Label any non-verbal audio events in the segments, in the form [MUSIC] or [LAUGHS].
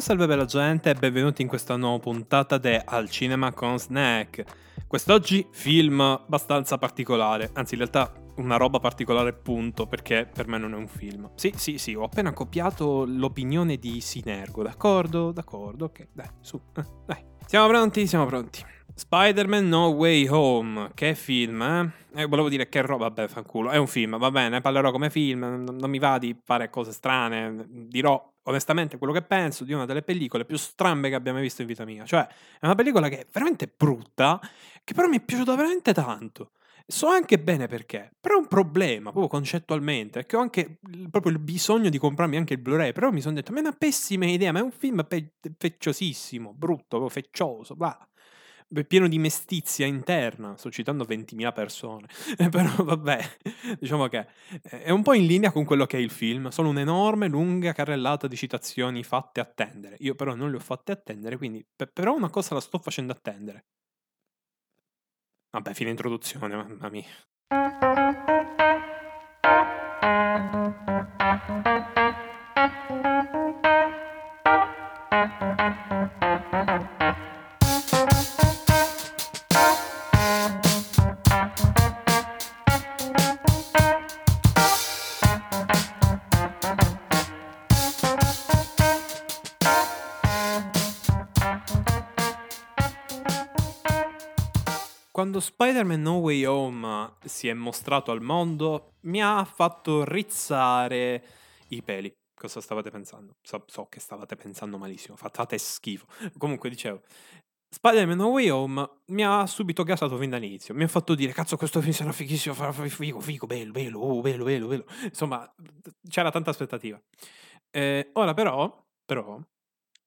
Buon salve bella gente e benvenuti in questa nuova puntata di Al Cinema con Snack. Quest'oggi film abbastanza particolare, anzi in realtà una roba particolare punto perché per me non è un film. Sì, sì, sì, ho appena copiato l'opinione di Sinergo, d'accordo? D'accordo, ok, dai, su, eh, dai. Siamo pronti? Siamo pronti. Spider-Man No Way Home, che film, eh? eh? Volevo dire che roba, vabbè, fanculo, è un film, va bene, parlerò come film, non mi va di fare cose strane, dirò onestamente quello che penso di una delle pellicole più strambe che abbiamo visto in vita mia, cioè è una pellicola che è veramente brutta, che però mi è piaciuta veramente tanto. So anche bene perché, però è un problema proprio concettualmente, perché ho anche proprio il bisogno di comprarmi anche il Blu-ray, però mi sono detto, ma è una pessima idea, ma è un film pe- fecciosissimo, brutto, feccioso, va pieno di mestizia interna, sto citando 20.000 persone, [LAUGHS] però vabbè, diciamo che è un po' in linea con quello che è il film, solo un'enorme, lunga carrellata di citazioni fatte attendere. Io però non le ho fatte attendere, quindi però una cosa la sto facendo attendere. Vabbè, fine introduzione, mamma mia. Spider-Man No Way Home si è mostrato al mondo, mi ha fatto rizzare i peli. Cosa stavate pensando? So, so che stavate pensando malissimo, fate schifo. Comunque dicevo, Spider-Man No Way Home mi ha subito gasato fin dall'inizio. Mi ha fatto dire, cazzo, questo film sarà fighissimo, farà figo, figo, bello, bello, oh, bello, bello, bello. Insomma, c'era tanta aspettativa. Eh, ora però, però,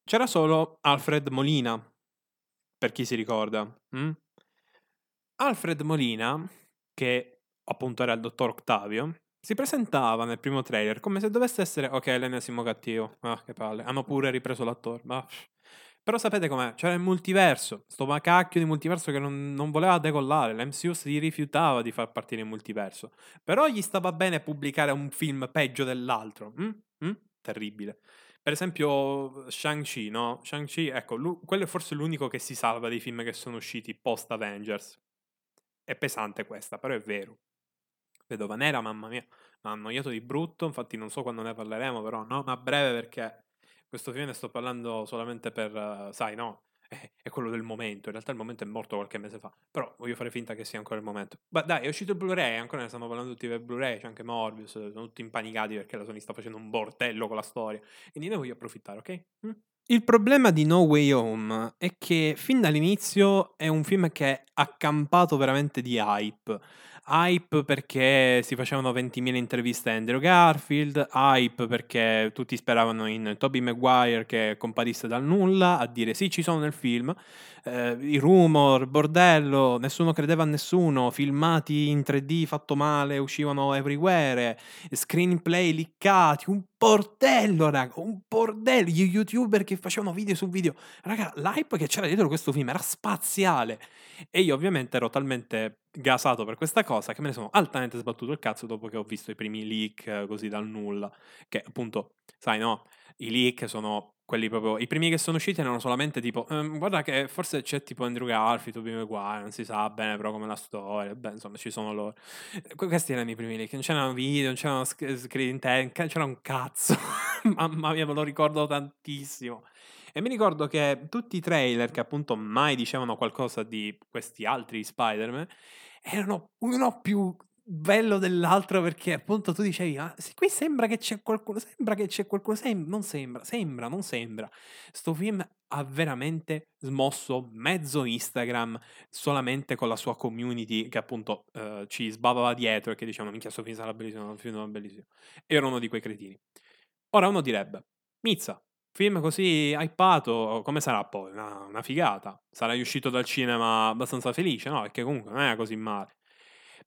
c'era solo Alfred Molina, per chi si ricorda. Hm? Alfred Molina, che appunto era il dottor Octavio, si presentava nel primo trailer come se dovesse essere ok, l'ennesimo cattivo. Ah, che palle. Hanno pure ripreso l'attore. Ma... Però sapete com'è? C'era il multiverso, sto macacchio di multiverso che non, non voleva decollare. L'MCU si rifiutava di far partire il multiverso. Però gli stava bene pubblicare un film peggio dell'altro. Mm? Mm? Terribile. Per esempio, Shang-Chi, no? Shang-Chi, ecco, lui, quello è forse l'unico che si salva dei film che sono usciti post-Avengers. È pesante questa, però è vero. Vedova Nera, mamma mia, mi ha annoiato di brutto, infatti non so quando ne parleremo, però non a breve perché questo film ne sto parlando solamente per, uh, sai, no, è, è, quello del momento, in realtà il momento è morto qualche mese fa, però voglio fare finta che sia ancora il momento. Ma dai, è uscito il Blu-ray, ancora ne stanno parlando tutti per Blu-ray, c'è anche Morbius, sono tutti impanicati perché la Sony sta facendo un bordello con la storia, quindi ne voglio approfittare, ok? Mm? Il problema di No Way Home è che fin dall'inizio è un film che è accampato veramente di hype. Hype perché si facevano 20.000 interviste a Andrew Garfield, hype perché tutti speravano in Toby Maguire che comparisse dal nulla a dire sì ci sono nel film, eh, i rumor, bordello, nessuno credeva a nessuno, filmati in 3D fatto male uscivano everywhere, screenplay liccati, un bordello raga, un bordello, gli youtuber che facevano video su video, raga l'hype che c'era dietro questo film era spaziale e io ovviamente ero talmente gasato per questa cosa che me ne sono altamente sbattuto il cazzo dopo che ho visto i primi leak eh, così dal nulla. Che appunto, sai no, i leak sono quelli proprio... I primi che sono usciti erano solamente tipo, ehm, guarda che forse c'è tipo Andrew Garfield, Tobey Maguire, non si sa bene però come la storia, beh insomma ci sono loro. Questi erano i primi leak, non c'erano video, non c'erano screen time, c'era un cazzo. [LAUGHS] Mamma mia, me lo ricordo tantissimo. E mi ricordo che tutti i trailer che appunto mai dicevano qualcosa di questi altri Spider-Man erano uno più bello dell'altro perché appunto tu dicevi ah, qui sembra che c'è qualcuno sembra che c'è qualcuno sem- non sembra sembra non sembra sto film ha veramente smosso mezzo Instagram solamente con la sua community che appunto uh, ci sbavava dietro e che dicevano minchia sto film sarà bellissimo un film bellissimo era uno di quei cretini ora uno direbbe Mizza Film così hypato, come sarà poi? Una, una figata. Sarai uscito dal cinema abbastanza felice, no? Perché comunque non è così male.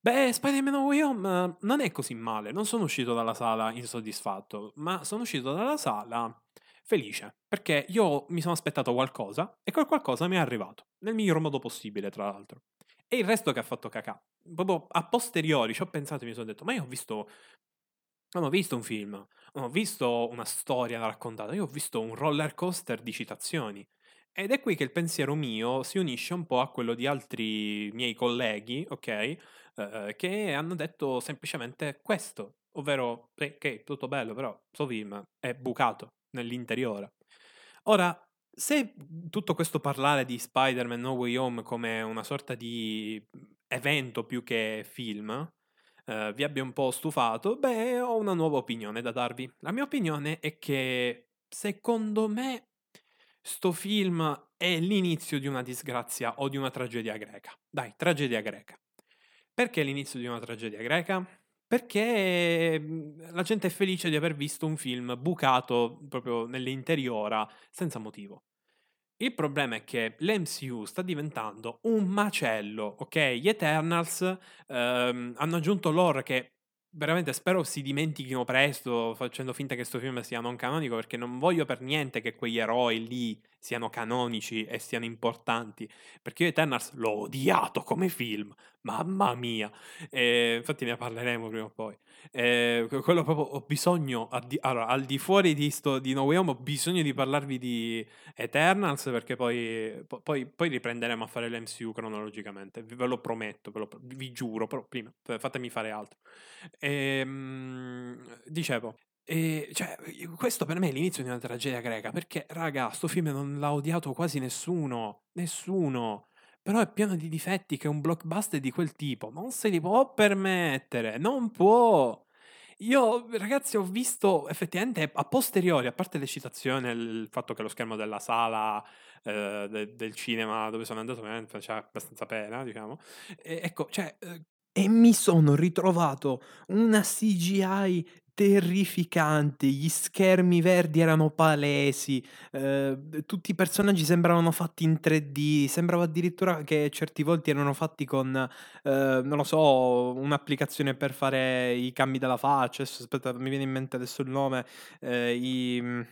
Beh, Spider-Man No Way Home non è così male. Non sono uscito dalla sala insoddisfatto, ma sono uscito dalla sala felice. Perché io mi sono aspettato qualcosa e quel qualcosa mi è arrivato. Nel miglior modo possibile, tra l'altro. E il resto che ha fatto cacà. Proprio a posteriori ci ho pensato e mi sono detto, ma io ho visto non ho visto un film, non ho visto una storia raccontata, io ho visto un roller coaster di citazioni. Ed è qui che il pensiero mio si unisce un po' a quello di altri miei colleghi, ok? Eh, che hanno detto semplicemente questo, ovvero eh, che tutto bello, però film è bucato nell'interiore. Ora, se tutto questo parlare di Spider-Man No Way Home come una sorta di evento più che film eh, vi abbia un po' stufato, beh, ho una nuova opinione da darvi. La mia opinione è che secondo me sto film è l'inizio di una disgrazia o di una tragedia greca. Dai, tragedia greca. Perché l'inizio di una tragedia greca? Perché mhmm, la gente è felice di aver visto un film bucato proprio nell'interiora senza motivo. Il problema è che l'MCU sta diventando un macello, ok? Gli Eternals ehm, hanno aggiunto lore che veramente spero si dimentichino presto facendo finta che questo film sia non canonico perché non voglio per niente che quegli eroi lì siano canonici e siano importanti perché io Eternals l'ho odiato come film mamma mia. E infatti ne parleremo prima o poi. E quello proprio ho bisogno allora, al di fuori di, sto, di No Way Home ho bisogno di parlarvi di Eternals perché poi, poi, poi riprenderemo a fare l'MCU cronologicamente ve lo prometto ve lo, vi giuro però prima fatemi fare altro. Ehm, dicevo, e, cioè, questo per me è l'inizio di una tragedia greca, perché, raga, sto film non l'ha odiato quasi nessuno, nessuno. Però è pieno di difetti che un blockbuster di quel tipo non se li può permettere, non può. Io, ragazzi, ho visto effettivamente a posteriori, a parte l'eccitazione, il fatto che lo schermo della sala eh, de- del cinema dove sono andato ovviamente faceva abbastanza pena, diciamo. E, ecco, cioè, eh, e mi sono ritrovato una CGI terrificante, gli schermi verdi erano palesi, ehm, tutti i personaggi sembravano fatti in 3D, sembrava addirittura che certi volti erano fatti con, ehm, non lo so, un'applicazione per fare i cambi della faccia, adesso aspetta mi viene in mente adesso il nome, ehm, i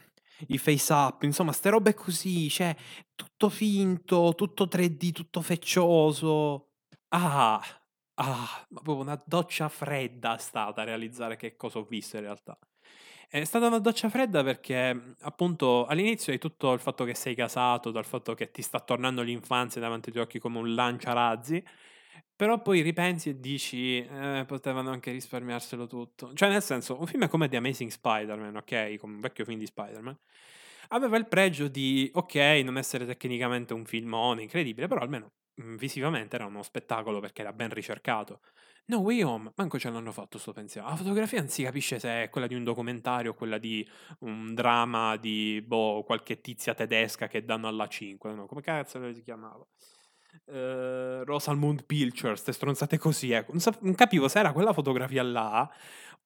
i face up, insomma 'ste robe così, cioè tutto finto, tutto 3D, tutto feccioso. Ah! Ah, ma proprio una doccia fredda è stata realizzare che cosa ho visto in realtà. È stata una doccia fredda perché, appunto, all'inizio hai tutto il fatto che sei casato, dal fatto che ti sta tornando l'infanzia davanti tuoi occhi come un lanciarazzi, però poi ripensi e dici, eh, potevano anche risparmiarselo tutto. Cioè, nel senso, un film come The Amazing Spider-Man, ok, come un vecchio film di Spider-Man, aveva il pregio di, ok, non essere tecnicamente un filmone incredibile, però almeno Mhmm, visivamente era uno spettacolo perché era ben ricercato. No Way Home, manco ce l'hanno fatto sto pensiero. La fotografia non si capisce se è quella di un documentario o quella di un dramma di, boh, qualche tizia tedesca che danno alla 5, no? Come cazzo si chiamava? Uh, Rosalmund Pilcher, ste stronzate così, ecco. Non, sap- non capivo se era quella fotografia là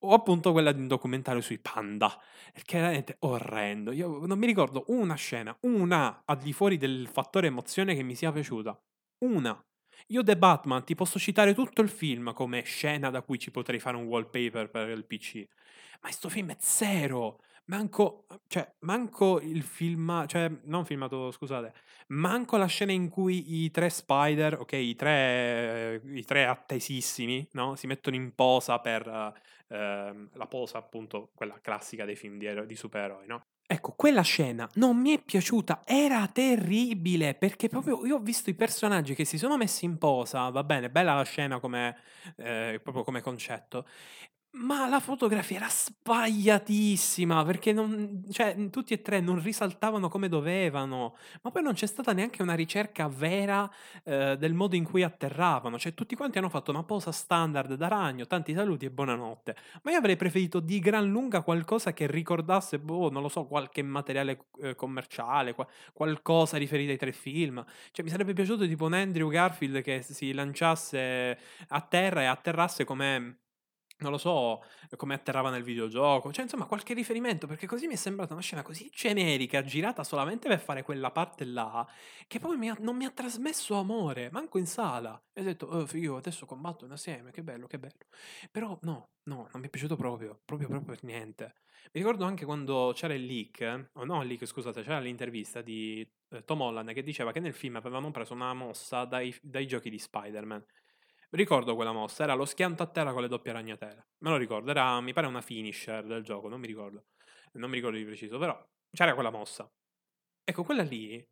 o appunto quella di un documentario sui panda, che è veramente orrendo. Io non mi ricordo una scena, una al di fuori del fattore emozione che mi sia piaciuta. Una. Io The Batman ti posso citare tutto il film come scena da cui ci potrei fare un wallpaper per il PC. Ma questo film è zero. Manco, cioè, manco il film, cioè, non filmato, scusate, manco la scena in cui i tre spider, ok, i tre, i tre attesissimi, no? Si mettono in posa per uh, la posa, appunto, quella classica dei film di, di supereroi, no? Ecco, quella scena non mi è piaciuta, era terribile perché proprio io ho visto i personaggi che si sono messi in posa, va bene, bella la scena come, eh, proprio come concetto, ma la fotografia era sbagliatissima perché non, cioè, tutti e tre non risaltavano come dovevano, ma poi non c'è stata neanche una ricerca vera eh, del modo in cui atterravano, cioè tutti quanti hanno fatto una posa standard da ragno, tanti saluti e buonanotte, ma io avrei preferito di gran lunga qualcosa che ricordasse, boh, non lo so, qualche materiale eh, commerciale, qua- qualcosa riferito ai tre film, cioè mi sarebbe piaciuto tipo un Andrew Garfield che si lanciasse a terra e atterrasse come non lo so, come atterrava nel videogioco, cioè insomma qualche riferimento, perché così mi è sembrata una scena così generica, girata solamente per fare quella parte là, che poi mi ha, non mi ha trasmesso amore, manco in sala. E ho detto, oh figo, adesso combattono assieme, che bello, che bello. Però no, no, non mi è piaciuto proprio, proprio, proprio per niente. Mi ricordo anche quando c'era il leak, o no il leak, scusate, c'era l'intervista di eh, Tom Holland che diceva che nel film avevamo preso una mossa dai, dai giochi di Spider-Man. Ricordo quella mossa, era lo schianto a terra con le doppie ragnatele. Me lo ricordo, era mi pare una finisher del gioco, non mi ricordo. non mi ricordo di preciso, però c'era quella mossa. Ecco, quella lì,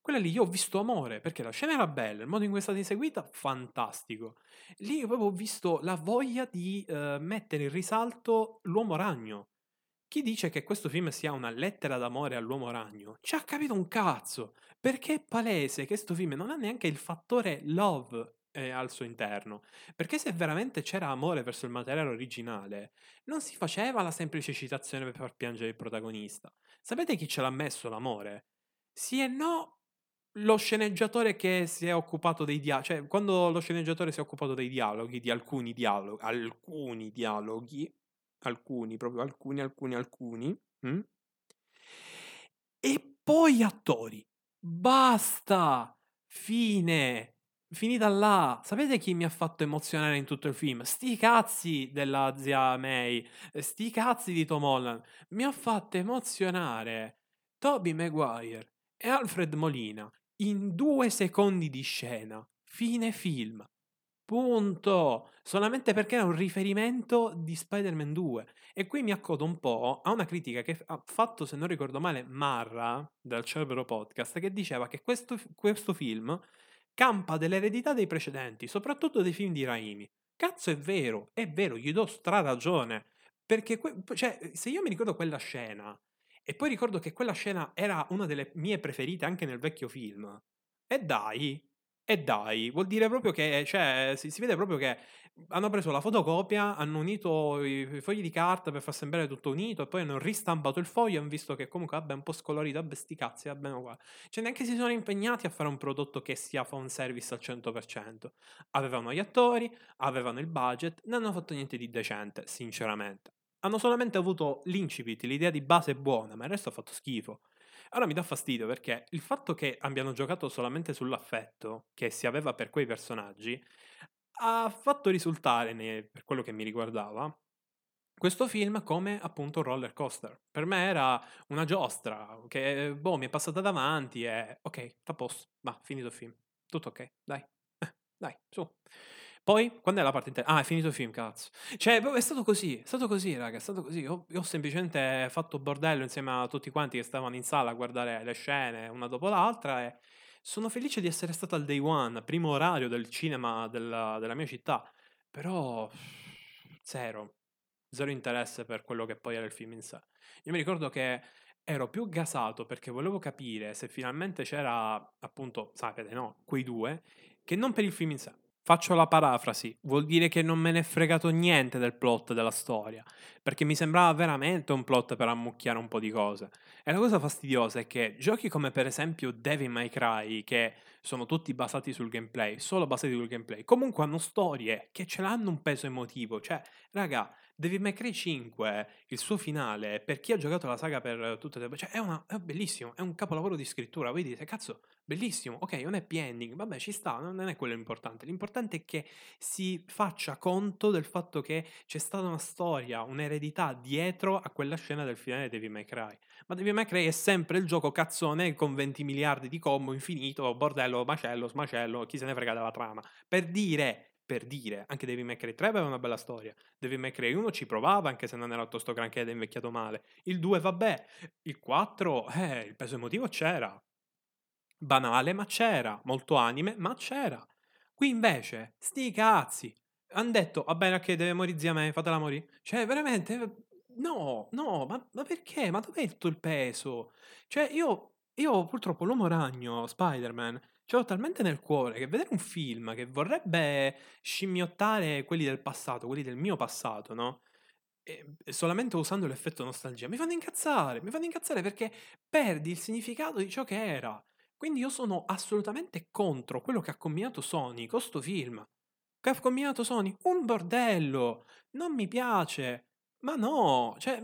quella lì io ho visto amore, perché la scena era bella, il modo in cui è stata eseguita, fantastico. Lì io proprio ho visto la voglia di uh, mettere in risalto l'uomo ragno. Chi dice che questo film sia una lettera d'amore all'uomo ragno, ci ha capito un cazzo, perché è palese che questo film non ha neanche il fattore love eh, al suo interno. Perché se veramente c'era amore verso il materiale originale, non si faceva la semplice citazione per far piangere il protagonista. Sapete chi ce l'ha messo l'amore? Sì e no lo sceneggiatore che si è occupato dei dialoghi, cioè quando lo sceneggiatore si è occupato dei dialoghi, di alcuni dialoghi, alcuni dialoghi, alcuni, proprio alcuni, alcuni, alcuni, hm? e poi attori. Basta! Fine! Finita là, sapete chi mi ha fatto emozionare in tutto il film? Sti cazzi della zia May, sti cazzi di Tom Holland. Mi ha fatto emozionare Toby Maguire e Alfred Molina in due secondi di scena. Fine film. Punto. Solamente perché era un riferimento di Spider-Man 2. E qui mi accodo un po' a una critica che ha fatto, se non ricordo male, Marra dal Cerbero Podcast, che diceva che questo, questo film campa dell'eredità dei precedenti, soprattutto dei film di Raimi. Cazzo è vero, è vero, gli do stra ragione. Perché, que- cioè, se io mi ricordo quella scena, e poi ricordo che quella scena era una delle mie preferite anche nel vecchio film, e dai, e dai, vuol dire proprio che, cioè, si, si, vede proprio che hanno preso la fotocopia, hanno unito i, fogli di carta per far sembrare tutto unito e poi hanno ristampato il foglio e hanno visto che comunque vabbè un po' scolorito, vabbè sti cazzi, va bene uguale. Cioè neanche si sono impegnati a fare un prodotto che sia fan service al 100%. Avevano gli attori, avevano il budget, non hanno fatto niente di decente, sinceramente. Hanno solamente avuto l'incipit, l'idea di base buona, ma il resto ha fatto schifo. Allora mi dà fastidio perché il fatto che abbiano giocato solamente sull'affetto che si aveva per quei personaggi ha fatto risultare, per quello che mi riguardava, questo film come appunto un roller coaster. Per me era una giostra che boh, mi è passata davanti e ok, sta a posto, va, finito il film. Tutto ok, dai, dai, su. Poi, quando è la parte interna? Ah, è finito il film, cazzo. Cioè, è stato così, è stato così, raga, è stato così. Io, io ho semplicemente fatto bordello insieme a tutti quanti che stavano in sala a guardare le scene una dopo l'altra e sono felice di essere stato al day one, primo orario del cinema della, della mia città, però zero, zero interesse per quello che poi era il film in sé. Io mi ricordo che ero più gasato perché volevo capire se finalmente c'era, appunto, sapete, no, quei due, che non per il film in sé. Faccio la parafrasi, vuol dire che non me ne è fregato niente del plot della storia, perché mi sembrava veramente un plot per ammucchiare un po' di cose. E la cosa fastidiosa è che giochi come per esempio Devil May Cry, che sono tutti basati sul gameplay, solo basati sul gameplay, comunque hanno storie che ce l'hanno un peso emotivo, cioè, raga, Devil May Cry 5, il suo finale, per chi ha giocato la saga per tutte le... Cioè, è, una, è bellissimo, è un capolavoro di scrittura. Voi dite, cazzo, bellissimo, ok, è happy ending, vabbè, ci sta, non è quello l'importante. L'importante è che si faccia conto del fatto che c'è stata una storia, un'eredità dietro a quella scena del finale di Devil May Cry. Ma Devil May Cry è sempre il gioco cazzone con 20 miliardi di combo infinito, bordello, macello, smacello, chi se ne frega della trama. Per dire per dire, anche Devil May Cry 3 aveva una bella storia. Devil May Cry 1 ci provava, anche se non era tosto granché ed è invecchiato male. Il 2, vabbè. Il 4, eh, il peso emotivo c'era. Banale, ma c'era. Molto anime, ma c'era. Qui invece, sti cazzi. Hanno detto, va bene, ok, deve morire zia me, fatela morire. Cioè, veramente, no, no, ma, ma perché? Ma dov'è tutto il peso? Cioè, io, io purtroppo l'uomo ragno, Spider-Man, ce l'ho talmente nel cuore che vedere un film che vorrebbe scimmiottare quelli del passato, quelli del mio passato, no? E solamente usando l'effetto nostalgia, mi fanno incazzare, mi fanno incazzare perché perdi il significato di ciò che era. Quindi io sono assolutamente contro quello che ha combinato Sony con sto film. Che ha combinato Sony? Un bordello! Non mi piace! Ma no! Cioè,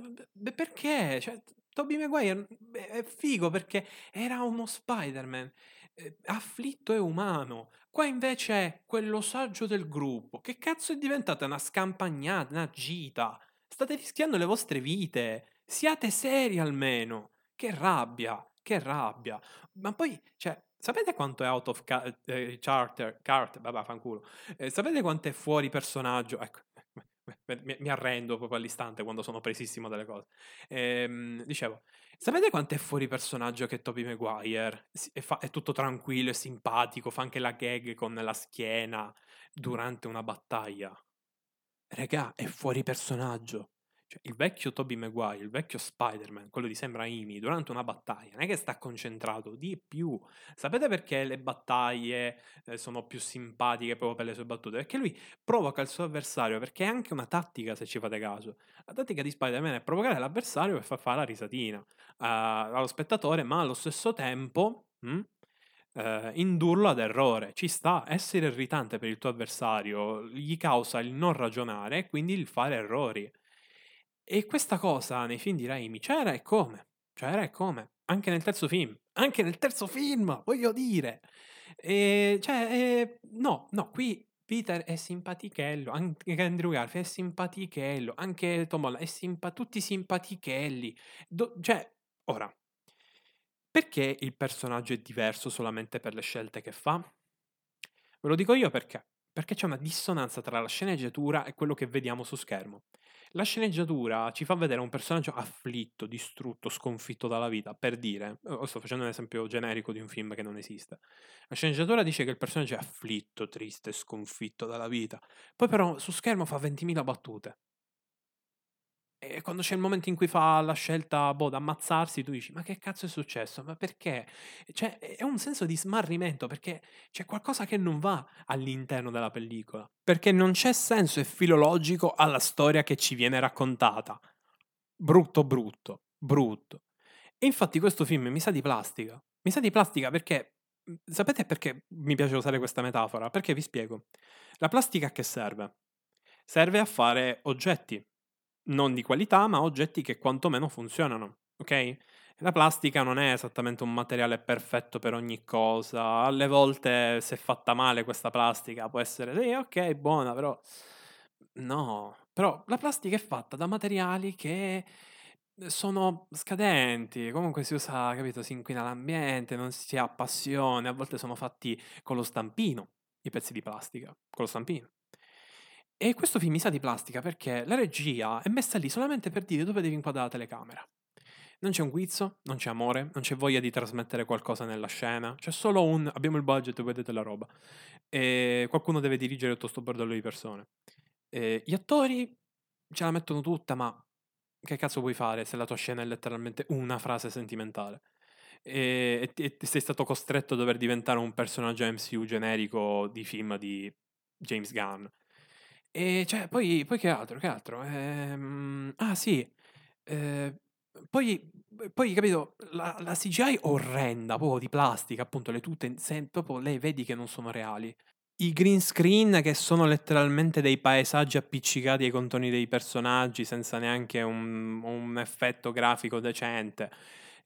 perché? Cioè, Tobey Maguire è figo perché era uno Spider-Man eh, afflitto e umano. Qua invece è quello saggio del gruppo. Che cazzo è diventata una scampagnata, una gita? State rischiando le vostre vite. Siate seri almeno. Che rabbia, che rabbia. Ma poi, cioè, sapete quanto è out of ca- eh, charter, cart, vabbè, fanculo. Eh, sapete quanto è fuori personaggio? Ecco, mi, mi arrendo proprio all'istante quando sono presissimo delle cose. Ehm, dicevo, sapete quanto è fuori personaggio che Toby Maguire? È, fa- è tutto tranquillo e simpatico, fa anche la gag con la schiena durante una battaglia. Regà, è fuori personaggio. Cioè, il vecchio Tobey Maguire, il vecchio Spider-Man, quello di Sam Raimi, durante una battaglia, non è che sta concentrato di più. Sapete perché le battaglie eh, sono più simpatiche proprio per le sue battute? Perché lui provoca il suo avversario, perché è anche una tattica, se ci fate caso. La tattica di Spider-Man è provocare l'avversario per far fare la risatina uh, allo spettatore, ma allo stesso tempo... Hm? Uh, indurlo ad errore. Ci sta, essere irritante per il tuo avversario gli causa il non ragionare e quindi il fare errori. E questa cosa nei film di Raimi c'era e come? C'era e come? Anche nel terzo film. Anche nel terzo film, voglio dire. E, cioè, e, no, no, qui Peter è simpatichello, anche Andrew Garfield è simpatichello, anche Tom Holland è simpa- tutti simpatichelli. Do- cioè, ora, perché il personaggio è diverso solamente per le scelte che fa? Ve lo dico io perché. Perché c'è una dissonanza tra la sceneggiatura e quello che vediamo su schermo. La sceneggiatura ci fa vedere un personaggio afflitto, distrutto, sconfitto dalla vita, per dire, sto facendo un esempio generico di un film che non esiste. La sceneggiatura dice che il personaggio è afflitto, triste, sconfitto dalla vita, poi però su schermo fa 20.000 battute. E quando c'è il momento in cui fa la scelta, boh, da ammazzarsi, tu dici, ma che cazzo è successo? Ma perché? Cioè, è un senso di smarrimento, perché c'è qualcosa che non va all'interno della pellicola. Perché non c'è senso e filologico alla storia che ci viene raccontata. Brutto, brutto, brutto. E infatti questo film mi sa di plastica. Mi sa di plastica perché... Sapete perché mi piace usare questa metafora? Perché vi spiego. La plastica a che serve? Serve a fare oggetti, non di qualità, ma oggetti che quantomeno funzionano, ok? La plastica non è esattamente un materiale perfetto per ogni cosa. Alle volte, se fatta male questa plastica, può essere sì, ok, buona, però no. Però la plastica è fatta da materiali che sono scadenti, comunque si usa, capito, si inquina l'ambiente, non si ha passione, a volte sono fatti con lo stampino, i pezzi di plastica, con lo stampino. E questo film mi sa di plastica perché la regia è messa lì solamente per dire dove devi inquadrare la telecamera. Non c'è un guizzo, non c'è amore, non c'è voglia di trasmettere qualcosa nella scena, c'è solo un abbiamo il budget, vedete la roba. E qualcuno deve dirigere tutto sto bordello di persone. E gli attori ce la mettono tutta, ma che cazzo vuoi fare se la tua scena è letteralmente una frase sentimentale? E, e, e sei stato costretto a dover diventare un personaggio MCU generico di film di James Gunn. E cioè, poi, poi che altro? Che altro? Ehm, ah, sì. Eh, poi, poi, capito, la, la CGI orrenda, proprio di plastica, appunto, le tute, se, proprio lei vedi che non sono reali. I green screen che sono letteralmente dei paesaggi appiccicati ai contorni dei personaggi senza neanche un, un effetto grafico decente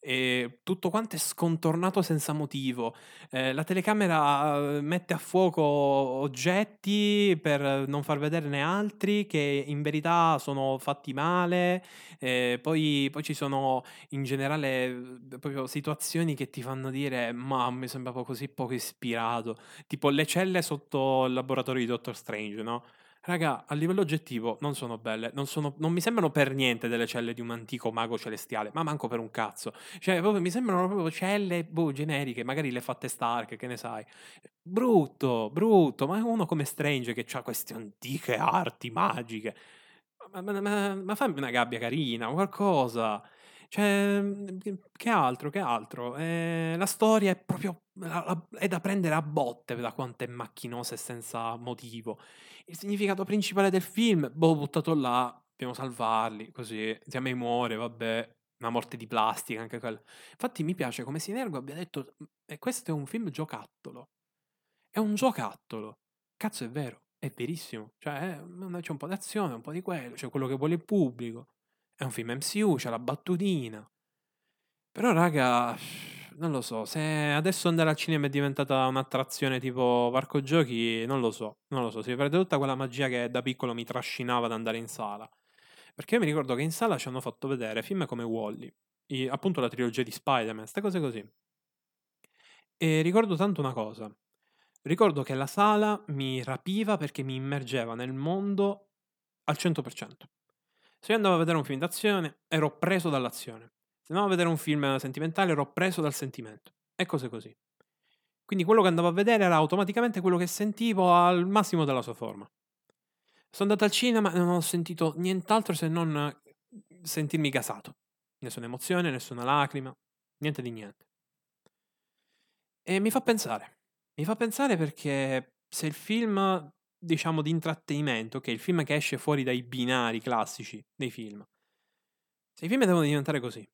e tutto quanto è scontornato senza motivo. Eh, la telecamera eh, mette a fuoco oggetti per non far vederne altri che in verità sono fatti male. Eh, poi, poi, ci sono in generale eh, proprio situazioni che ti fanno dire: Ma mi sembrava così poco ispirato. Tipo le celle sotto il laboratorio di Doctor Strange, no? Raga, a livello oggettivo non sono belle, non, sono, non mi sembrano per niente delle celle di un antico mago celestiale, ma manco per un cazzo. Cioè, proprio, mi sembrano proprio celle boh, generiche, magari le fatte Stark, che ne sai. Brutto, brutto, ma uno come Strange che ha queste antiche arti magiche. Ma, ma, ma, ma fammi una gabbia carina, qualcosa. Cioè, mhmm, che altro, che altro? Eh, la storia è proprio è da prendere a botte da quanto è macchinosa e senza motivo. Il significato principale del film, boh, buttato là, dobbiamo salvarli, così, Ziamei muore, vabbè, una morte di plastica, anche quella. Infatti mi piace come Sinergo abbia detto, mhmm, questo è un film giocattolo. È un giocattolo. Cazzo, è vero, è verissimo. Cioè, c'è un po' d'azione, un po' di quello, c'è quello che vuole il pubblico. È un film MCU, c'è la battutina. Però, raga, non lo so. Se adesso andare al cinema è diventata un'attrazione tipo parco giochi, non lo so. Non lo so. Si perde tutta quella magia che da piccolo mi trascinava ad andare in sala. Perché mi ricordo che in sala ci hanno fatto vedere film come Wally, appunto la trilogia di Spider-Man, queste cose così. E ricordo tanto una cosa. Ricordo che la sala mi rapiva perché mi immergeva nel mondo al 100%. Se io andavo a vedere un film d'azione, ero preso dall'azione. Se andavo a vedere un film sentimentale, ero preso dal sentimento. E cose così. Quindi quello che andavo a vedere era automaticamente quello che sentivo al massimo della sua forma. Sono andato al cinema e non ho sentito nient'altro se non sentirmi gasato. Nessuna emozione, nessuna lacrima, niente di niente. E mi fa pensare. Mi fa pensare perché se il film, diciamo, di intrattenimento, che è il film che esce fuori dai binari classici dei film, se i film devono diventare così,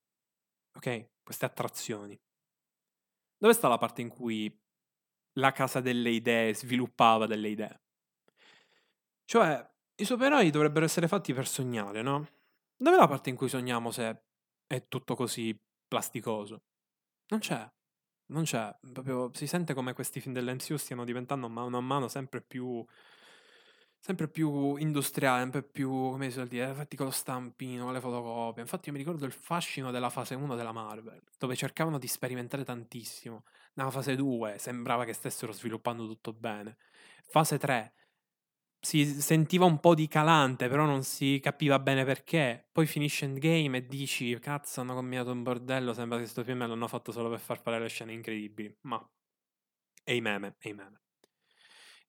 ok? Queste attrazioni. Dove sta la parte in cui la casa delle idee sviluppava delle idee? Cioè, i supereroi dovrebbero essere fatti per sognare, no? Dov'è la parte in cui sogniamo se è tutto così plasticoso? Non c'è. Non c'è. Proprio si sente come questi film dell'MCU stiano diventando mano a mano sempre più sempre più industriale, sempre più, come si suol dire, fatti con lo stampino, con le fotocopie. Infatti io mi ricordo il fascino della fase 1 della Marvel, dove cercavano di sperimentare tantissimo. Nella fase 2 sembrava che stessero sviluppando tutto bene. Fase 3 si sentiva un po' di calante, però non si capiva bene perché. Poi finisce Endgame e dici, cazzo, hanno combinato un bordello, sembra che questo film l'hanno fatto solo per far fare le scene incredibili. Ma... E i meme, e i meme.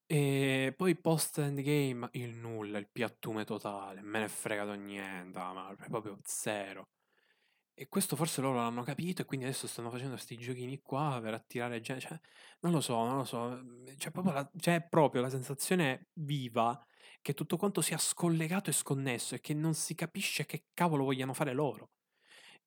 E poi post endgame il nulla, il piattume totale, me ne è fregato niente, ma proprio zero. E questo forse loro l'hanno capito e quindi adesso stanno facendo questi giochini qua per attirare gente. Cioè, non lo so, non lo so. C'è proprio, la, c'è proprio la sensazione viva che tutto quanto sia scollegato e sconnesso e che non si capisce che cavolo vogliano fare loro.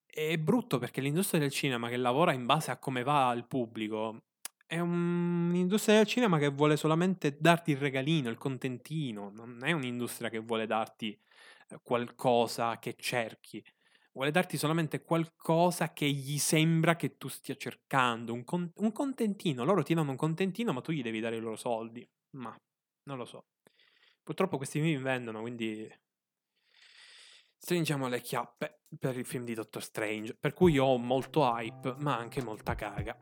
È brutto perché l'industria del cinema che lavora in base a come va il pubblico è un'industria del cinema che vuole solamente darti il regalino, il contentino, non è un'industria che vuole darti eh, qualcosa che cerchi, vuole darti solamente qualcosa che gli sembra che tu stia cercando, un, con- un contentino, loro ti danno un contentino ma tu gli devi dare i loro soldi, ma non lo so. Purtroppo questi film vendono, quindi stringiamo le chiappe per il film di Doctor Strange, per cui ho molto hype ma anche molta caga.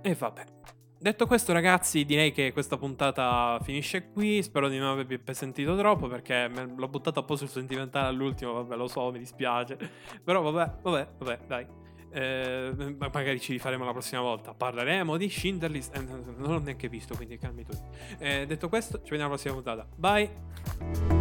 E vabbè. Detto questo, ragazzi, direi che questa puntata finisce qui. Spero di non avervi sentito troppo perché l'ho buttata un po' sul sentimentale all'ultimo. Vabbè, lo so, mi dispiace. Però vabbè, vabbè, vabbè, dai. Eh, magari ci rifaremo la prossima volta. Parleremo di Schindler's eh, non l'ho neanche visto, quindi calmi tutti. Eh, detto questo, ci vediamo alla prossima puntata. Bye.